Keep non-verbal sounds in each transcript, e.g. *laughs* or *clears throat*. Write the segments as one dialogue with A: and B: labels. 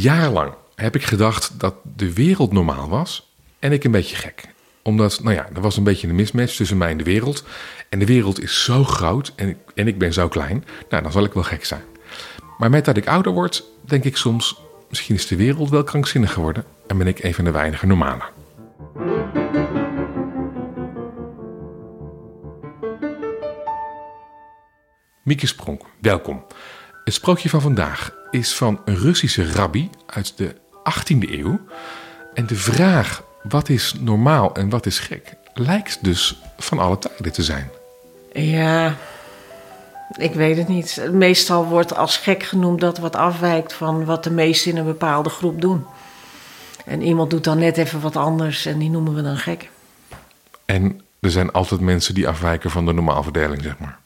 A: Jarenlang heb ik gedacht dat de wereld normaal was en ik een beetje gek. Omdat, nou ja, er was een beetje een mismatch tussen mij en de wereld. En de wereld is zo groot en ik, en ik ben zo klein. Nou, dan zal ik wel gek zijn. Maar met dat ik ouder word, denk ik soms... misschien is de wereld wel krankzinnig geworden... en ben ik een van de weinige normalen. Mieke Spronk, welkom. Het sprookje van vandaag is van een Russische rabbi uit de 18e eeuw. En de vraag wat is normaal en wat is gek lijkt dus van alle tijden te zijn.
B: Ja, ik weet het niet. Meestal wordt als gek genoemd dat wat afwijkt van wat de meesten in een bepaalde groep doen. En iemand doet dan net even wat anders en die noemen we dan gek.
A: En er zijn altijd mensen die afwijken van de normaalverdeling, zeg maar.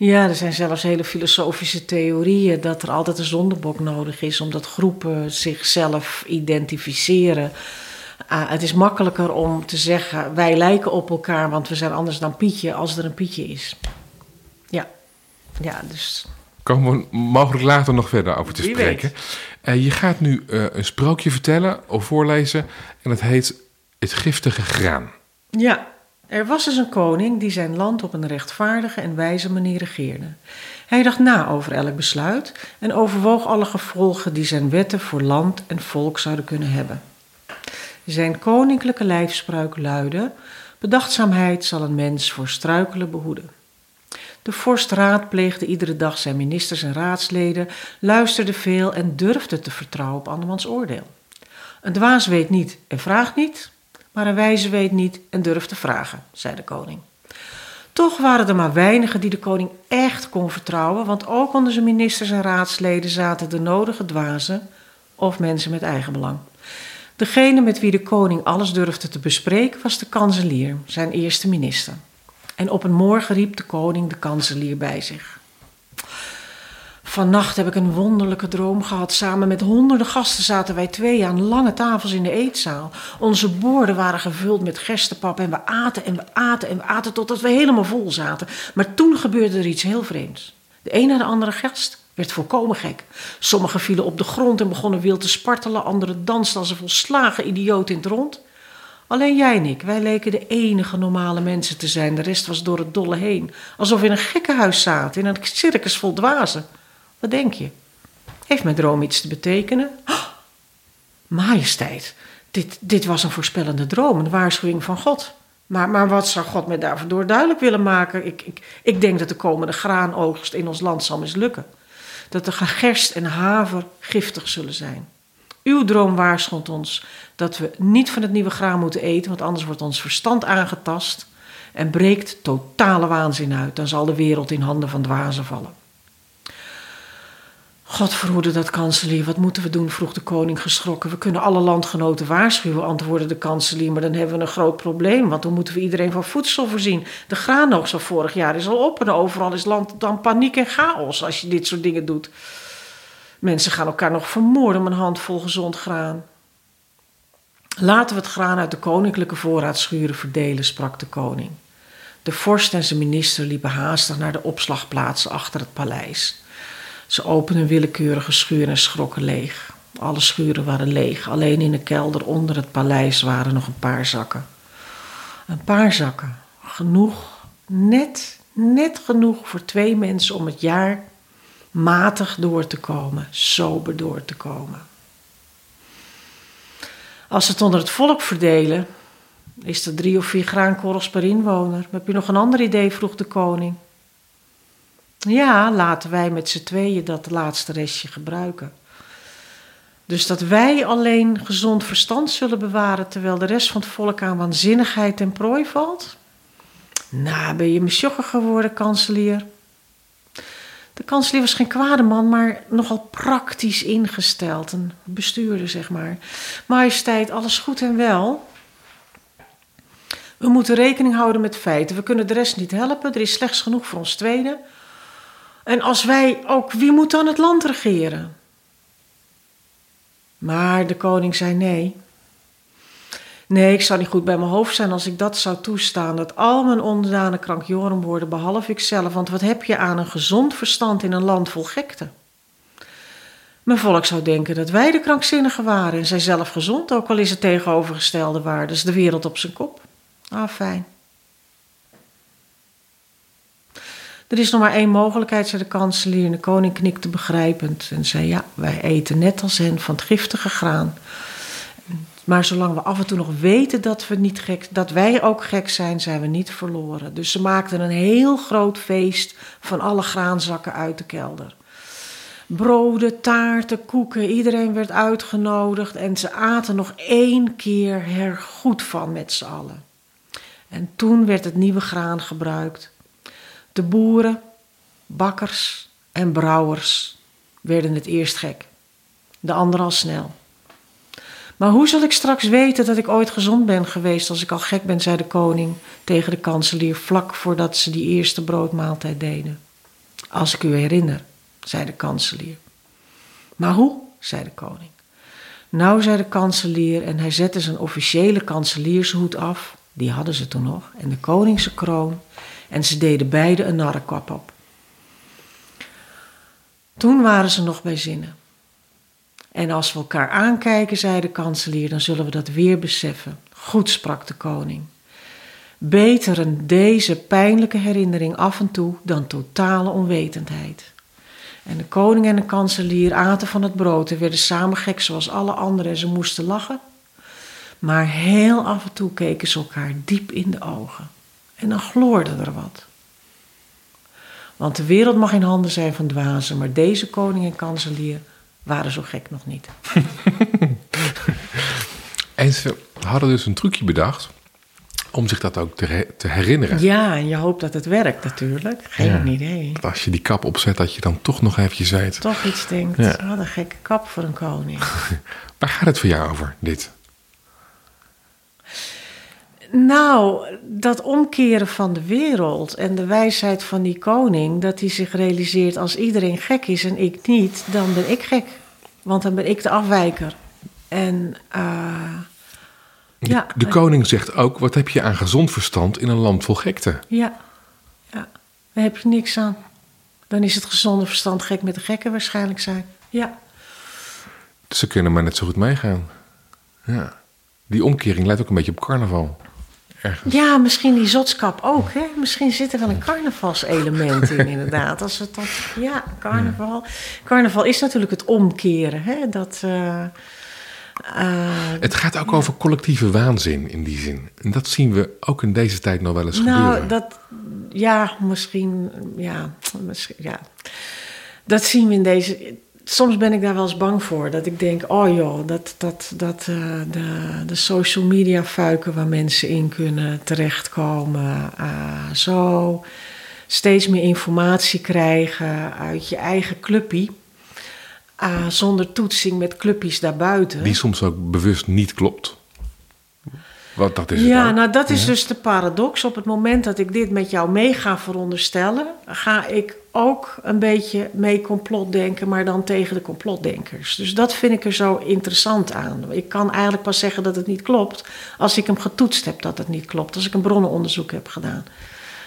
B: Ja, er zijn zelfs hele filosofische theorieën dat er altijd een zondebok nodig is, omdat groepen zichzelf identificeren. Uh, het is makkelijker om te zeggen wij lijken op elkaar, want we zijn anders dan Pietje, als er een Pietje is. Ja, ja dus.
A: Komen we mogelijk later nog verder over te
B: Wie
A: spreken. Uh, je gaat nu uh, een sprookje vertellen of voorlezen en het heet Het giftige graan.
B: Ja, er was dus een koning die zijn land op een rechtvaardige en wijze manier regeerde. Hij dacht na over elk besluit en overwoog alle gevolgen die zijn wetten voor land en volk zouden kunnen hebben. Zijn koninklijke lijfspraak luidde: Bedachtzaamheid zal een mens voor struikelen behoeden. De vorst raadpleegde iedere dag zijn ministers en raadsleden, luisterde veel en durfde te vertrouwen op andermans oordeel. Een dwaas weet niet en vraagt niet, maar een wijze weet niet en durft te vragen, zei de koning. Toch waren er maar weinigen die de koning echt kon vertrouwen, want ook onder zijn ministers en raadsleden zaten de nodige dwazen of mensen met eigenbelang. Degene met wie de koning alles durfde te bespreken was de kanselier, zijn eerste minister. En op een morgen riep de koning de kanselier bij zich. Vannacht heb ik een wonderlijke droom gehad. Samen met honderden gasten zaten wij twee aan lange tafels in de eetzaal. Onze borden waren gevuld met gerstepap en we aten en we aten en we aten totdat we helemaal vol zaten. Maar toen gebeurde er iets heel vreemds. De een na de andere gast werd volkomen gek. Sommigen vielen op de grond en begonnen wild te spartelen. Anderen dansten als een volslagen idioot in het rond. Alleen jij en ik, wij leken de enige normale mensen te zijn. De rest was door het dolle heen. Alsof we in een gekkenhuis zaten, in een circus vol dwazen. Wat denk je? Heeft mijn droom iets te betekenen? Oh, majesteit, dit, dit was een voorspellende droom, een waarschuwing van God. Maar, maar wat zou God mij daarvoor duidelijk willen maken? Ik, ik, ik denk dat de komende graanoogst in ons land zal mislukken. Dat de gerst en haver giftig zullen zijn. Uw droom waarschuwt ons dat we niet van het nieuwe graan moeten eten, want anders wordt ons verstand aangetast en breekt totale waanzin uit. Dan zal de wereld in handen van dwazen vallen. God verhoede dat kanselier, wat moeten we doen? vroeg de koning geschrokken. We kunnen alle landgenoten waarschuwen, antwoordde de kanselier, maar dan hebben we een groot probleem, want dan moeten we iedereen van voedsel voorzien. De graanoogst van vorig jaar is al op en overal is land dan paniek en chaos als je dit soort dingen doet. Mensen gaan elkaar nog vermoorden om een handvol gezond graan. Laten we het graan uit de koninklijke voorraadschuren verdelen, sprak de koning. De vorst en zijn minister liepen haastig naar de opslagplaatsen achter het paleis. Ze openden willekeurige schuren en schrokken leeg. Alle schuren waren leeg, alleen in de kelder onder het paleis waren nog een paar zakken. Een paar zakken, genoeg, net, net genoeg voor twee mensen om het jaar matig door te komen, sober door te komen. Als ze het onder het volk verdelen, is er drie of vier graankorrels per inwoner. Heb je nog een ander idee? vroeg de koning. Ja, laten wij met z'n tweeën dat laatste restje gebruiken. Dus dat wij alleen gezond verstand zullen bewaren terwijl de rest van het volk aan waanzinnigheid en prooi valt? Nou, ben je mesjogger geworden, kanselier? De kanselier was geen kwade man, maar nogal praktisch ingesteld. Een bestuurder, zeg maar. Majesteit, alles goed en wel. We moeten rekening houden met feiten. We kunnen de rest niet helpen. Er is slechts genoeg voor ons tweede. En als wij ook, wie moet dan het land regeren? Maar de koning zei nee. Nee, ik zou niet goed bij mijn hoofd zijn als ik dat zou toestaan. Dat al mijn onderdanen krankjoren worden, behalve ikzelf. Want wat heb je aan een gezond verstand in een land vol gekte? Mijn volk zou denken dat wij de krankzinnigen waren en zij zelf gezond, ook al is het tegenovergestelde waar. Dus de wereld op zijn kop. Ah, fijn. Er is nog maar één mogelijkheid, zei de kanselier. En de koning knikte begrijpend en zei: Ja, wij eten net als hen van het giftige graan. Maar zolang we af en toe nog weten dat, we niet gek, dat wij ook gek zijn, zijn we niet verloren. Dus ze maakten een heel groot feest van alle graanzakken uit de kelder. Broden, taarten, koeken, iedereen werd uitgenodigd en ze aten nog één keer er goed van met z'n allen. En toen werd het nieuwe graan gebruikt. De boeren, bakkers en brouwers werden het eerst gek, de anderen al snel. Maar hoe zal ik straks weten dat ik ooit gezond ben geweest als ik al gek ben, zei de koning tegen de kanselier vlak voordat ze die eerste broodmaaltijd deden. Als ik u herinner, zei de kanselier. Maar hoe? zei de koning. Nou, zei de kanselier en hij zette zijn officiële kanseliershoed af, die hadden ze toen nog, en de koningse kroon, en ze deden beide een narrenkap op. Toen waren ze nog bij zinnen. En als we elkaar aankijken, zei de kanselier, dan zullen we dat weer beseffen. Goed, sprak de koning. Beter een deze pijnlijke herinnering af en toe dan totale onwetendheid. En de koning en de kanselier aten van het brood en werden samen gek zoals alle anderen en ze moesten lachen. Maar heel af en toe keken ze elkaar diep in de ogen. En dan gloorde er wat. Want de wereld mag in handen zijn van dwazen, maar deze koning en kanselier waren zo gek nog niet. *laughs*
A: en ze hadden dus een trucje bedacht om zich dat ook te, te herinneren.
B: Ja, en je hoopt dat het werkt natuurlijk. Geen idee.
A: Als je die kap opzet, dat je dan toch nog eventjes weet.
B: Toch iets denkt, ja. wat een gekke kap voor een koning. *laughs*
A: Waar gaat het voor jou over, dit?
B: Nou, dat omkeren van de wereld en de wijsheid van die koning, dat hij zich realiseert als iedereen gek is en ik niet, dan ben ik gek. Want dan ben ik de afwijker. En uh,
A: de, ja. De koning zegt ook: wat heb je aan gezond verstand in een land vol gekte?
B: Ja, ja. daar heb je niks aan. Dan is het gezonde verstand gek met de gekken waarschijnlijk zijn. Ja.
A: Ze kunnen maar net zo goed meegaan. Ja. Die omkering lijkt ook een beetje op carnaval. Ergens.
B: Ja, misschien die zotskap ook. Hè? Misschien zit er wel een carnavalselement in, *laughs* inderdaad. Als het dat, ja, carnaval. Carnaval is natuurlijk het omkeren. Hè? Dat, uh,
A: uh, het gaat ook over collectieve waanzin in die zin. En dat zien we ook in deze tijd nog wel eens
B: nou,
A: gebeuren.
B: Dat, ja, misschien, ja, misschien, ja. Dat zien we in deze soms ben ik daar wel eens bang voor. Dat ik denk, oh joh, dat, dat, dat uh, de, de social media fuiken waar mensen in kunnen terechtkomen. Uh, zo steeds meer informatie krijgen uit je eigen clubpie. Uh, zonder toetsing met clubjes daarbuiten.
A: Die soms ook bewust niet klopt. Wat, dat is
B: ja, nou dat is dus de paradox. Op het moment dat ik dit met jou mee ga veronderstellen, ga ik ook een beetje mee complotdenken, maar dan tegen de complotdenkers. Dus dat vind ik er zo interessant aan. Ik kan eigenlijk pas zeggen dat het niet klopt als ik hem getoetst heb dat het niet klopt, als ik een bronnenonderzoek heb gedaan.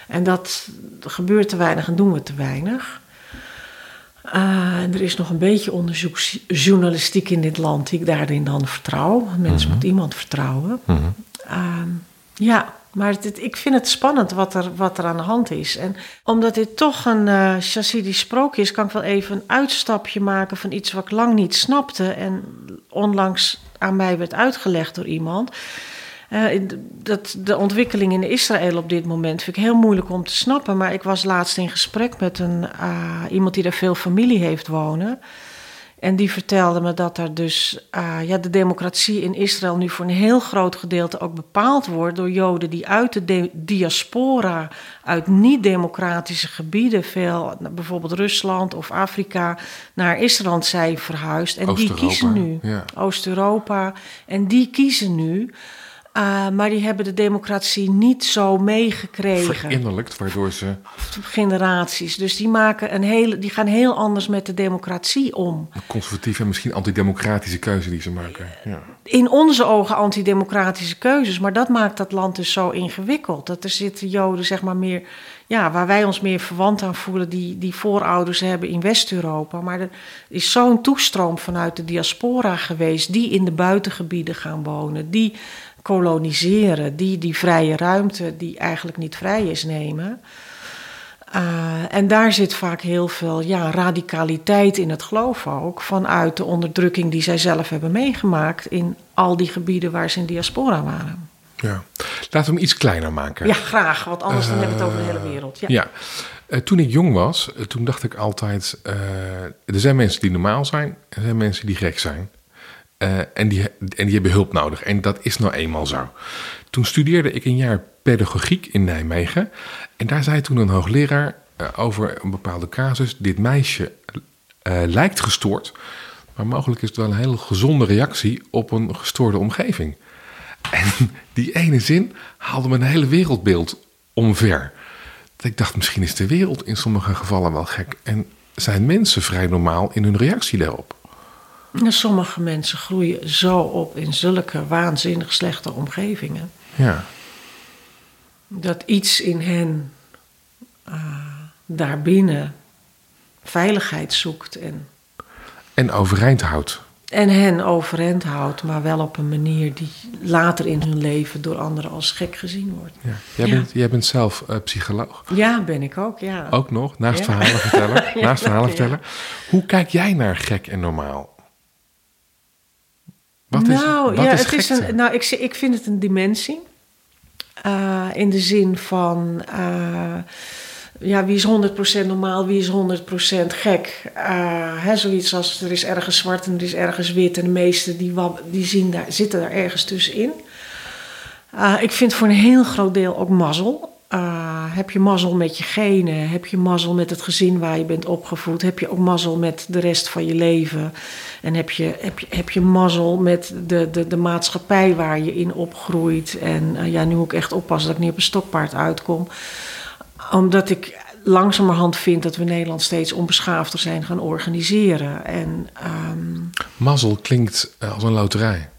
B: En dat gebeurt te weinig en doen we te weinig. Uh, er is nog een beetje onderzoeksjournalistiek in dit land die ik daarin dan vertrouw. Mensen mm moeten iemand vertrouwen. Mhm. Ehm, ja, maar ik vind het spannend wat er, wat er aan de hand is. En omdat dit toch een uh, Chassidisch sprookje is, kan ik wel even een uitstapje maken van iets wat ik lang niet snapte. En onlangs aan mij werd uitgelegd door iemand. Uh, dat, de ontwikkeling in Israël op dit moment vind ik heel moeilijk om te snappen. Maar ik was laatst in gesprek met een, uh, iemand die daar veel familie heeft wonen. En die vertelde me dat er dus uh, ja, de democratie in Israël nu voor een heel groot gedeelte ook bepaald wordt door Joden die uit de, diaspora, uit niet-democratische gebieden, veel, bijvoorbeeld Rusland of Afrika, naar Israël zijn verhuisd. En die kiezen nu, ja. Oost-Europa, en die kiezen nu Uh, maar die hebben de democratie niet zo meegekregen.
A: Verinnerlijkt, waardoor ze...
B: Generaties. Dus die, maken een hele, die gaan heel anders met de democratie om.
A: Een conservatieve en misschien antidemocratische keuze die ze maken. Ja.
B: In onze ogen antidemocratische keuzes. Maar dat maakt dat land dus zo ingewikkeld. Dat er zitten Joden, zeg maar, meer... Ja, waar wij ons meer verwant aan voelen, die, die voorouders hebben in West-Europa. Maar er is zo'n toestroom vanuit de diaspora geweest, die in de buitengebieden gaan wonen, die koloniseren, die die vrije ruimte, die eigenlijk niet vrij is, nemen. Uh, en daar zit vaak heel veel ja, radicaliteit in het geloof ook, vanuit de onderdrukking die zij zelf hebben meegemaakt in al die gebieden waar ze in diaspora waren.
A: Ja, laten we hem iets kleiner maken.
B: Ja, graag, want anders dan hebben we het over de hele wereld. Ja.
A: ja. Uh, toen ik jong was, toen dacht ik altijd: er zijn mensen die normaal zijn, en er zijn mensen die gek zijn. Uh, en, die, en die hebben hulp nodig. En dat is nou eenmaal zo. Toen studeerde ik een jaar pedagogiek in Nijmegen. En daar zei toen een hoogleraar uh, over een bepaalde casus: Dit meisje uh, lijkt gestoord. Maar mogelijk is het wel een hele gezonde reactie op een gestoorde omgeving. En *laughs* die ene zin haalde mijn hele wereldbeeld omver. Dat ik dacht: misschien is de wereld in sommige gevallen wel gek. En zijn mensen vrij normaal in hun reactie daarop.
B: Sommige mensen groeien zo op in zulke waanzinnig slechte omgevingen.
A: Ja.
B: Dat iets in hen uh, daarbinnen veiligheid zoekt en.
A: En overeind houdt.
B: En hen overeind houdt, maar wel op een manier die later in hun leven door anderen als gek gezien wordt.
A: Ja. Jij, ja. Bent, jij bent zelf uh, psycholoog.
B: Ja, ben ik ook, ja.
A: Ook nog, naast ja. verhalen vertellen. *laughs* naast verhalen vertellen. Hoe kijk jij naar gek en normaal?
B: Wat nou, is, wat ja, is het is een, nou, ik, ik vind het een dimensie. Uh, in de zin van, uh, ja, wie is 100% normaal, wie is 100% gek? Uh, hè, zoiets als er is ergens zwart en er is ergens wit. En de meesten die, die zien daar, zitten daar ergens tussenin. ik vind voor een heel groot deel ook mazzel. Uh, heb je mazzel met je genen? Heb je mazzel met het gezin waar je bent opgevoed? Heb je ook mazzel met de rest van je leven? En heb je, heb je, heb je mazzel met de, de, de maatschappij waar je in opgroeit? En uh, ja, nu moet ik echt oppassen dat ik niet op een stokpaard uitkom. Omdat ik langzamerhand vind dat we Nederland steeds onbeschaafder zijn gaan organiseren. En, um...
A: Mazzel klinkt als een loterij.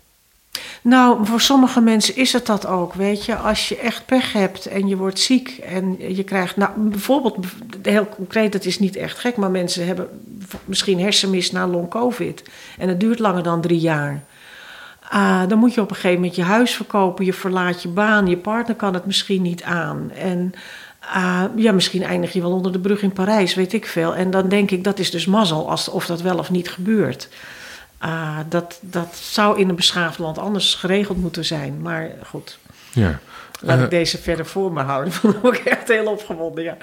B: Nou, voor sommige mensen is het dat ook, weet je. Als je echt pech hebt en je wordt ziek en je krijgt... Nou, bijvoorbeeld, heel concreet, dat is niet echt gek... maar mensen hebben misschien hersenmis na long-covid. En het duurt langer dan drie jaar. Uh, dan moet je op een gegeven moment je huis verkopen, je verlaat je baan... je partner kan het misschien niet aan. En uh, ja, misschien eindig je wel onder de brug in Parijs, weet ik veel. En dan denk ik, dat is dus mazzel, als, of dat wel of niet gebeurt... Uh, dat, dat zou in een beschaafd land anders geregeld moeten zijn. Maar goed.
A: Ja.
B: Laat uh, ik deze verder voor me houden. *laughs* Dan word ik echt heel opgewonden. Ja.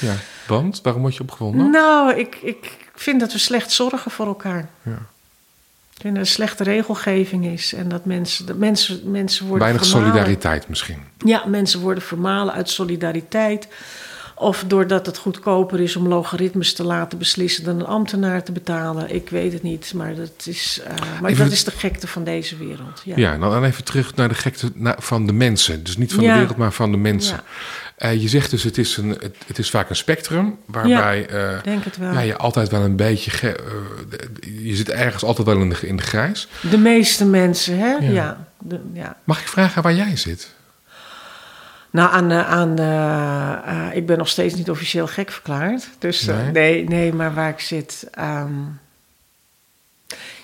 A: ja. Want? Waarom word je opgewonden?
B: Nou, ik, ik vind dat we slecht zorgen voor elkaar.
A: Ja.
B: Ik vind dat er slechte regelgeving is. En dat mensen, dat mensen, mensen worden.
A: Weinig
B: vermalen.
A: solidariteit misschien.
B: Ja, mensen worden vermalen uit solidariteit. Of doordat het goedkoper is om logaritmes te laten beslissen dan een ambtenaar te betalen. Ik weet het niet, maar dat is, uh, maar dat is de gekte van deze wereld. Ja,
A: ja nou dan even terug naar de gekte van de mensen. Dus niet van de wereld, maar van de mensen. Ja. Uh, je zegt dus, het is, een, het, het, is vaak een spectrum, waarbij
B: uh, denk het wel.
A: Ja, je altijd wel een beetje. je zit ergens altijd wel in de, in de grijs.
B: De meeste mensen, hè? Ja. De, ja.
A: Mag ik vragen waar jij zit?
B: Nou, aan, aan uh, ik ben nog steeds niet officieel gek verklaard. Dus nee. nee. nee, maar waar ik zit. Um,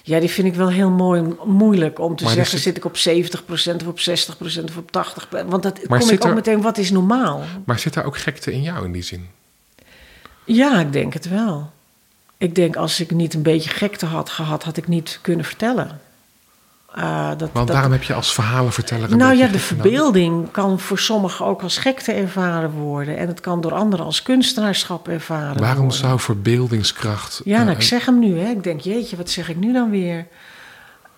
B: ja, die vind ik wel heel mooi, moeilijk om te maar zeggen: zit... zit ik op 70% of op 60% of op 80%? Want dat maar kom ik ook er... meteen, wat is normaal?
A: Maar zit daar ook gekte in jou in die zin?
B: Ja, ik denk het wel. Ik denk als ik niet een beetje gekte had gehad, had ik niet kunnen vertellen.
A: Uh, dat, Want daarom heb je als verhalenverteller.
B: nou ja, de verbeelding kan voor sommigen ook als gekte ervaren worden. En het kan door anderen als kunstenaarschap ervaren
A: Waarom
B: worden.
A: zou verbeeldingskracht.
B: Ja, nou, uh, ik zeg hem nu. Hè. Ik denk, jeetje, wat zeg ik nu dan weer?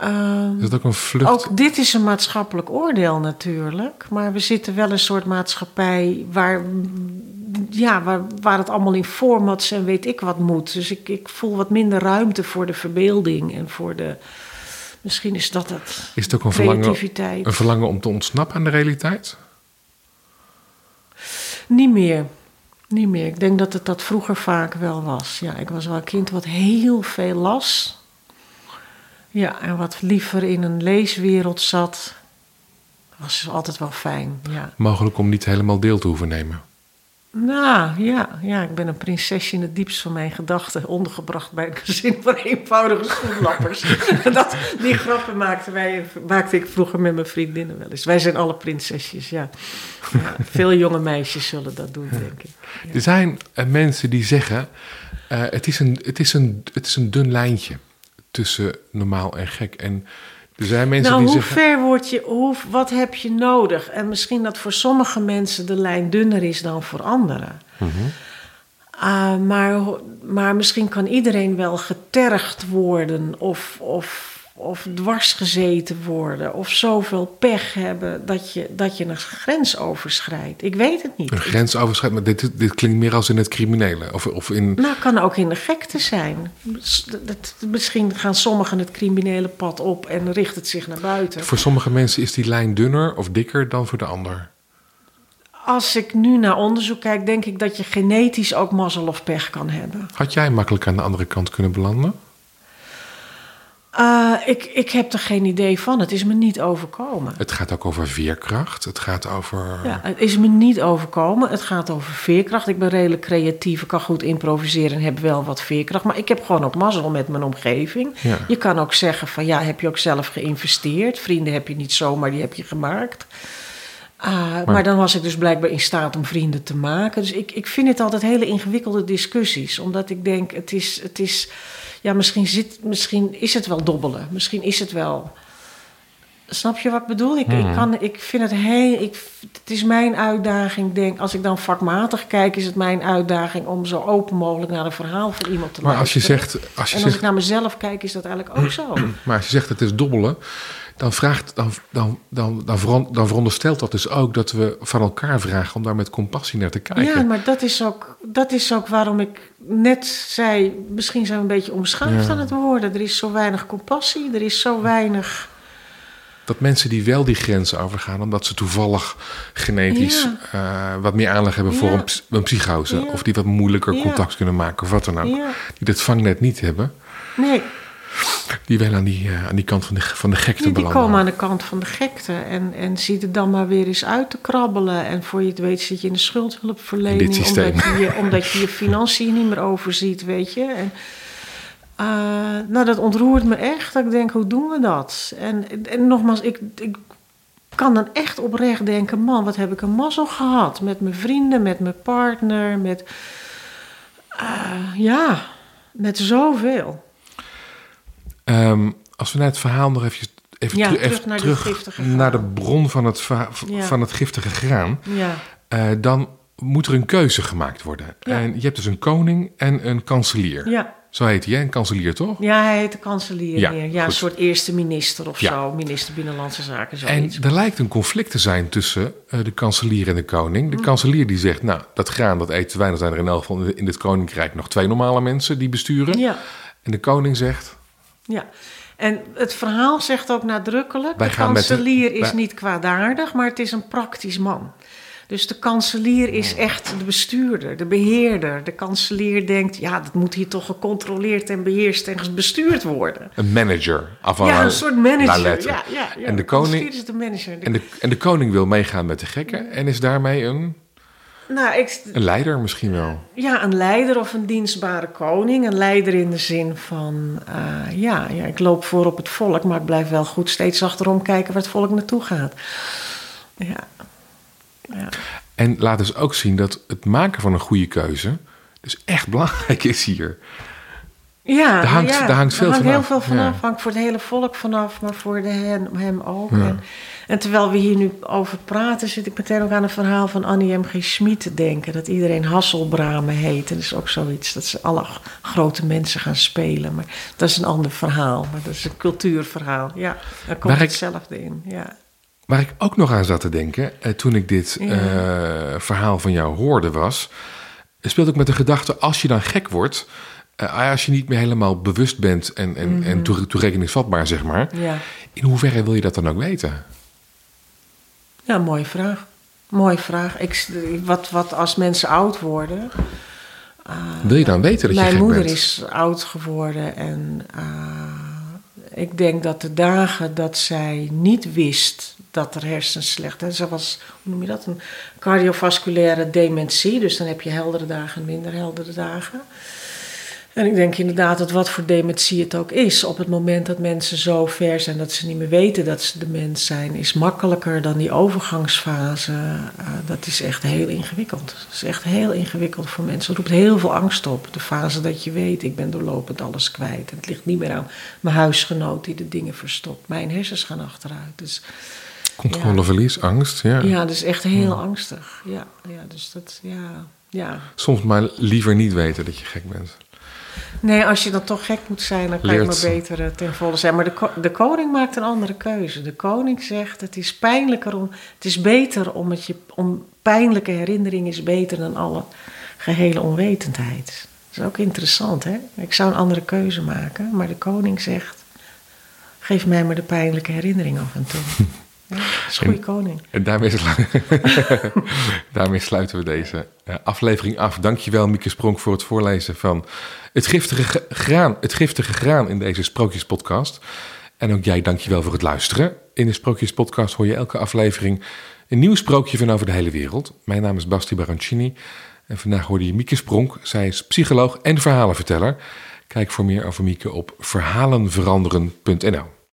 A: Uh, is dat ook een vlucht?
B: Ook dit is een maatschappelijk oordeel natuurlijk. Maar we zitten wel een soort maatschappij waar, ja, waar, waar het allemaal in formats en weet ik wat moet. Dus ik, ik voel wat minder ruimte voor de verbeelding en voor de Misschien is dat het.
A: Is het ook een verlangen, een verlangen om te ontsnappen aan de realiteit?
B: Niet meer. Niet meer. Ik denk dat het dat vroeger vaak wel was. Ja, ik was wel een kind wat heel veel las. Ja, en wat liever in een leeswereld zat. Was altijd wel fijn, ja.
A: Mogelijk om niet helemaal deel te hoeven nemen.
B: Nou, ja, ja, ik ben een prinsesje in het diepst van mijn gedachten. Ondergebracht bij een gezin van eenvoudige schoenlappers. *laughs* dat, die grappen maakten wij, maakte ik vroeger met mijn vriendinnen wel eens. Wij zijn alle prinsesjes, ja. ja veel jonge meisjes zullen dat doen, denk ik.
A: Er zijn eh, mensen die zeggen: eh, het, is een, het, is een, het is een dun lijntje tussen normaal en gek. En er zijn mensen
B: nou,
A: die
B: hoe
A: zeggen.
B: ver word je, hoe, wat heb je nodig? En misschien dat voor sommige mensen de lijn dunner is dan voor anderen.
A: Mhm.
B: Ah, maar, maar misschien kan iedereen wel getergd worden of, of, of dwars gezeten worden of zoveel pech hebben dat je, dat je een grens overschrijdt. Ik weet het niet.
A: Een grens overschrijdt, maar dit, dit klinkt meer als in het criminele. Of, of in.
B: Nou, kan ook in de gekte zijn. Misschien gaan sommigen het criminele pad op en richt het zich naar buiten.
A: Voor sommige mensen is die lijn dunner of dikker dan voor de ander.
B: Als ik nu naar onderzoek kijk, denk ik dat je genetisch ook mazzel of pech kan hebben.
A: Had jij makkelijk aan de andere kant kunnen belanden?
B: Uh, ik, ik heb er geen idee van. Het is me niet overkomen.
A: Het gaat ook over veerkracht. Het gaat over.
B: Ja, het is me niet overkomen. Het gaat over veerkracht. Ik ben redelijk creatief. Ik kan goed improviseren en heb wel wat veerkracht. Maar ik heb gewoon ook mazzel met mijn omgeving.
A: Ja.
B: Je kan ook zeggen van ja, heb je ook zelf geïnvesteerd? Vrienden heb je niet zomaar, die heb je gemaakt. Uh, maar, dan was ik dus blijkbaar in staat om vrienden te maken. Dus ik, ik vind het altijd hele ingewikkelde discussies. Omdat ik denk, het is... Het is ja, misschien, zit, misschien is het wel dobbelen. Misschien is het wel. Snap je wat ik bedoel? Ik,
A: Mhm.
B: ik, kan, ik vind het heel. Ik, het is mijn uitdaging, denk Als ik dan vakmatig kijk, is het mijn uitdaging om zo open mogelijk naar een verhaal van iemand te
A: Maar als je
B: luisteren.
A: zegt. Als je
B: en als
A: zegt
B: ik naar mezelf kijk, is dat eigenlijk ook *clears throat* zo.
A: Maar als je zegt het is dobbelen, dan, vraagt, dan, dan, dan, dan, veron- dan veronderstelt dat dus ook dat we van elkaar vragen om daar met compassie naar te kijken.
B: Ja, maar dat is, ook, dat is ook waarom ik net zei... misschien zijn we een beetje omschaafd
A: Ja.
B: aan het worden. Er is zo weinig compassie, er is zo weinig...
A: Dat mensen die wel die grenzen overgaan, omdat ze toevallig genetisch eh, wat meer aanleg hebben voor
B: Ja.
A: een, een psychose, of die wat moeilijker contact kunnen maken, of wat dan ook, die dat vangnet niet hebben,
B: Nee,
A: die wel aan die, eh, aan die kant van de, van de gekte
B: Nee, die komen aan de kant van de gekte en, en zie er dan maar weer eens uit te krabbelen. En voor je het weet zit je in de schuldhulpverlening.
A: In.
B: Omdat je, je- omdat je je financiën niet meer overziet, weet je. En, eh, nou, dat ontroert me echt. Dat ik denk, hoe doen we dat? En, en nogmaals, ik, ik kan dan echt oprecht denken... man, wat heb ik een mazzel gehad. Met mijn vrienden, met mijn partner, met... eh, ja, met zoveel.
A: Ehm, als we naar het verhaal nog even, even,
B: Ja,
A: teru-
B: terug
A: even
B: naar
A: terug naar de bron van het,
B: Ja.
A: van het giftige graan,
B: Ja,
A: eh, dan moet er een keuze gemaakt worden. En je hebt dus een koning en een kanselier.
B: ja.
A: Zo heet hij, hè? een kanselier toch?
B: Ja, hij heet de kanselier
A: Ja.
B: Ja, een soort eerste minister of
A: Ja.
B: zo. Minister Binnenlandse Zaken,
A: En er lijkt een conflict te zijn tussen eh, de kanselier en de koning. De
B: Mm.
A: kanselier die zegt, nou, dat graan, dat eet te weinig. zijn er in elk geval in dit koninkrijk nog twee normale mensen die besturen.
B: Ja,
A: En de koning zegt,
B: ja. En het verhaal zegt ook nadrukkelijk...
A: Wij
B: de kanselier is niet kwaadaardig, maar het is een praktisch man. Dus de kanselier is echt de bestuurder, de beheerder. De kanselier denkt, ja, dat moet hier toch gecontroleerd en beheerst en bestuurd worden.
A: een manager. Af
B: ja, een soort manager. Ja, ja, ja.
A: En de koning-
B: is de manager.
A: En de, en de koning wil meegaan met de gekken en is daarmee een,
B: nou, ik,
A: een leider misschien wel.
B: Ja, een leider of een dienstbare koning. Een leider in de zin van, eh, ja, ja, ik loop voor op het volk, maar ik blijf wel goed steeds achterom kijken waar het volk naartoe gaat. Ja. ja.
A: En laat dus ook zien dat het maken van een goede keuze dus echt belangrijk is hier.
B: Ja,
A: Daar hangt-
B: ja,
A: daar hangt veel
B: heel
A: vanaf.
B: veel vanaf.
A: Ja.
B: Hangt voor het hele volk vanaf, maar voor de hem, hem ook.
A: Ja.
B: En, en terwijl we hier nu over praten, zit ik meteen ook aan een verhaal van Annie M. G. Schmid te denken. Dat iedereen Hasselbramen heet. En dat is ook zoiets, dat ze alle grote mensen gaan spelen. Maar dat is een ander verhaal. Maar dat is een cultuurverhaal. Ja, daar komt
A: Waar ik-
B: hetzelfde in. Ja.
A: Waar ik ook nog aan zat te denken, eh, toen ik dit eh, verhaal van jou hoorde, was. speelt ook met de gedachte: als je dan gek wordt, eh, als je niet meer helemaal bewust bent en, en, en toe- toerekeningsvatbaar, zeg maar.
B: Ja.
A: In hoeverre wil je dat dan ook weten?
B: Ja, mooie vraag. Mooie vraag. Ik, wat, wat als mensen oud worden.
A: Wil je dan weten dat je
B: Mijn moeder is oud geworden en eh, ik denk dat de dagen dat zij niet wist dat er hersens slecht zijn. Ze was, hoe noem je dat? Een cardiovasculaire dementie. Dus dan heb je heldere dagen en minder heldere dagen. En ik denk inderdaad dat wat voor dementie het ook is, op het moment dat mensen zo ver zijn dat ze niet meer weten dat ze dement zijn, is makkelijker dan die overgangsfase. Eh, dat is echt heel ingewikkeld. Dat is echt heel ingewikkeld voor mensen. Het roept heel veel angst op. De fase dat je weet, ik ben doorlopend alles kwijt. En het ligt niet meer aan mijn huisgenoot die de dingen verstopt. Mijn hersens gaan achteruit. Dus
A: Controleverlies, angst, ja.
B: ja, dat is echt heel angstig. Ja, ja, dus dat, ja, ja.
A: Soms maar liever niet weten dat je gek bent.
B: Nee, als je dan toch gek moet zijn, dan kan je maar beter eh, ten volle zijn. Maar de, ko- de koning maakt een andere keuze. De koning zegt: het is pijnlijker om, het is beter om het je, om pijnlijke herinnering is beter dan alle gehele onwetendheid. Dat is ook interessant, hè? Ik zou een andere keuze maken, maar de koning zegt: geef mij maar de pijnlijke herinnering af en toe. *laughs* Ja, dat is een goede koning.
A: En daarmee, slu- *laughs* daarmee sluiten we deze eh, aflevering af. Dankjewel, Mieke Spronk, voor het voorlezen van het giftige ge- graan, het giftige graan in deze Sprookjespodcast. En ook jij, dankjewel voor het luisteren. In de Sprookjespodcast hoor je elke aflevering een nieuw sprookje van over de hele wereld. Mijn naam is Basti Barancini en vandaag hoorde je Mieke Spronk. Zij is psycholoog en verhalenverteller. Kijk voor meer over Mieke op verhalenveranderen.nl.